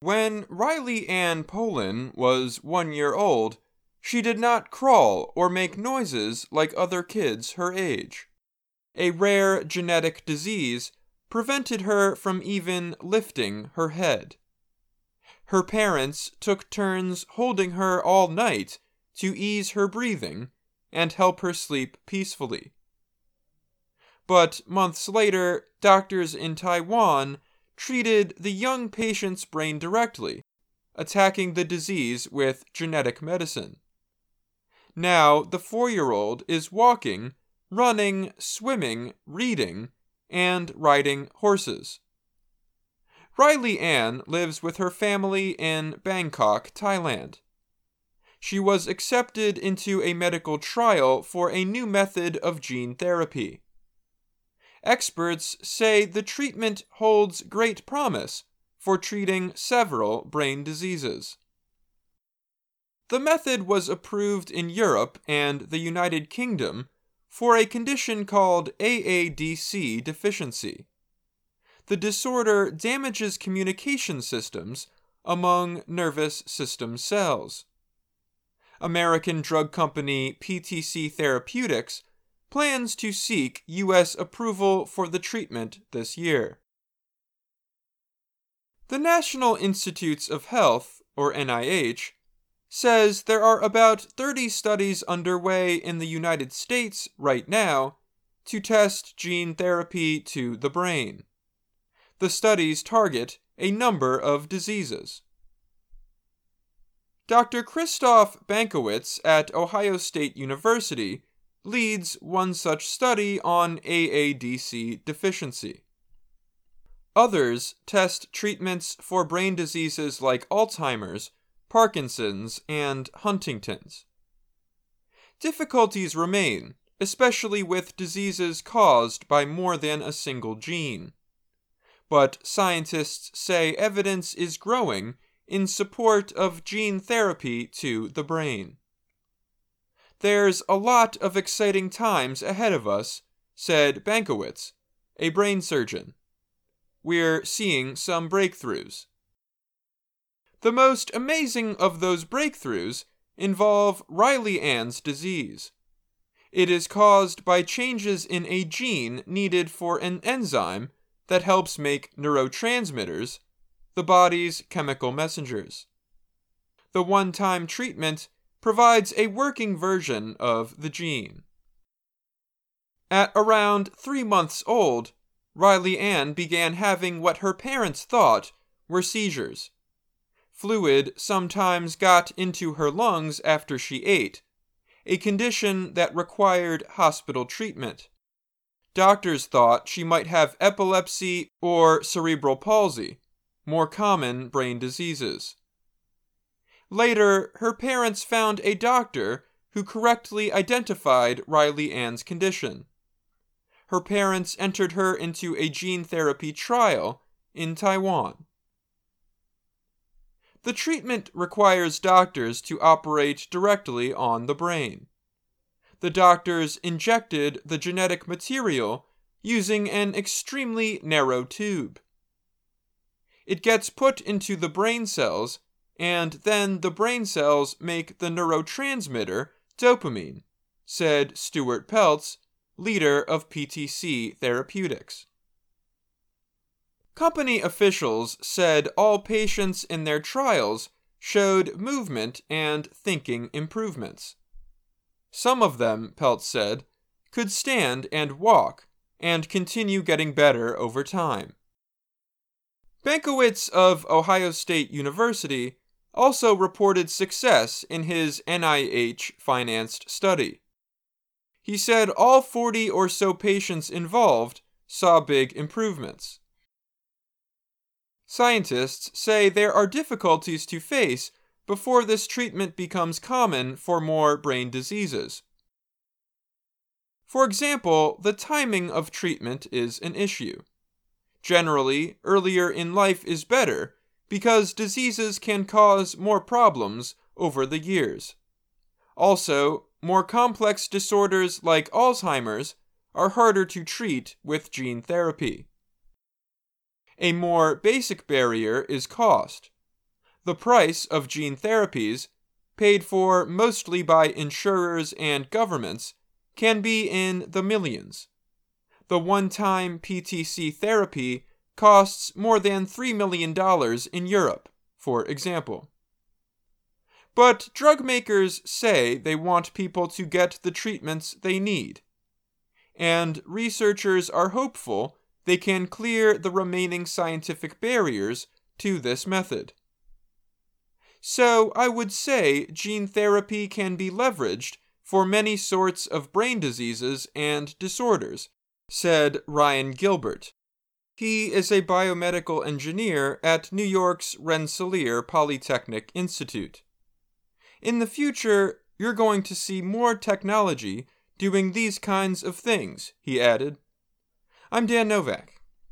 When Rylae-Ann Poulin was one year old, she did not crawl or make noises like other kids her age. A rare genetic disease prevented her from even lifting her head. Her parents took turns holding her all night to ease her breathing and help her sleep peacefully. But months later, doctors in Taiwan treated the young patient's brain directly, attacking the disease with genetic medicine. Now, the four year old is walking, running, swimming, reading, and riding horses. Rylae-Ann lives with her family in Bangkok, Thailand. She was accepted into a medical trial for a new method of gene therapy. Experts say the treatment holds great promise for treating several brain diseases. The method was approved in Europe and the United Kingdom for a condition called AADC deficiency. The disorder damages communication systems among nervous system cells. American drug company PTC Therapeutics plans to seek U.S. approval for the treatment this year. The National Institutes of Health, or NIH, says there are about 30 studies underway in the United States right now to test gene therapy to the brain. The studies target a number of diseases. Dr. Krystof Bankiewicz at Ohio State University leads one such study on AADC deficiency. Others test treatments for brain diseases like Alzheimer's, Parkinson's, and Huntington's. Difficulties remain, especially with diseases caused by more than a single gene. But scientists say evidence is growing in support of gene therapy to the brain. There's a lot of exciting times ahead of us, said Bankiewicz, a brain surgeon. We're seeing some breakthroughs. The most amazing of those breakthroughs involve Rylae-Ann's disease. It is caused by changes in a gene needed for an enzyme that helps make neurotransmitters, the body's chemical messengers. The one time treatment provides a working version of the gene. At around three months old, Rylae-Ann began having what her parents thought were seizures. Fluid sometimes got into her lungs after she ate, a condition that required hospital treatment. Doctors thought she might have epilepsy or cerebral palsy, more common brain diseases. Later, her parents found a doctor who correctly identified Rylae-Ann's condition. Her parents entered her into a gene therapy trial in Taiwan. The treatment requires doctors to operate directly on the brain. The doctors injected the genetic material using an extremely narrow tube. It gets put into the brain cells and then the brain cells make the neurotransmitter dopamine, said Stuart Peltz, leader of PTC Therapeutics. Company officials said all patients in their trials showed movement and thinking improvements. Some of them, Peltz said, could stand and walk and continue getting better over time. Bankiewicz of Ohio State University also reported success in his NIH financed study. He said all 40 or so patients involved saw big improvements. Scientists say there are difficulties to face before this treatment becomes common for more brain diseases. For example, the timing of treatment is an issue. Generally, earlier in life is better because diseases can cause more problems over the years. Also, more complex disorders like Alzheimer's are harder to treat with gene therapy. A more basic barrier is cost, The price of gene therapies, paid for mostly by insurers and governments, can be in the millions. The one time PTC therapy costs more than $3 million in Europe, for example. But drug makers say they want people to get the treatments they need. And researchers are hopeful they can clear the remaining scientific barriers to this method. So I would say gene therapy can be leveraged for many sorts of brain diseases and disorders, said Ryan Gilbert. He is a biomedical engineer at New York's Rensselaer Polytechnic Institute. In the future, you're going to see more technology doing these kinds of things, he added. I'm Dan Novak.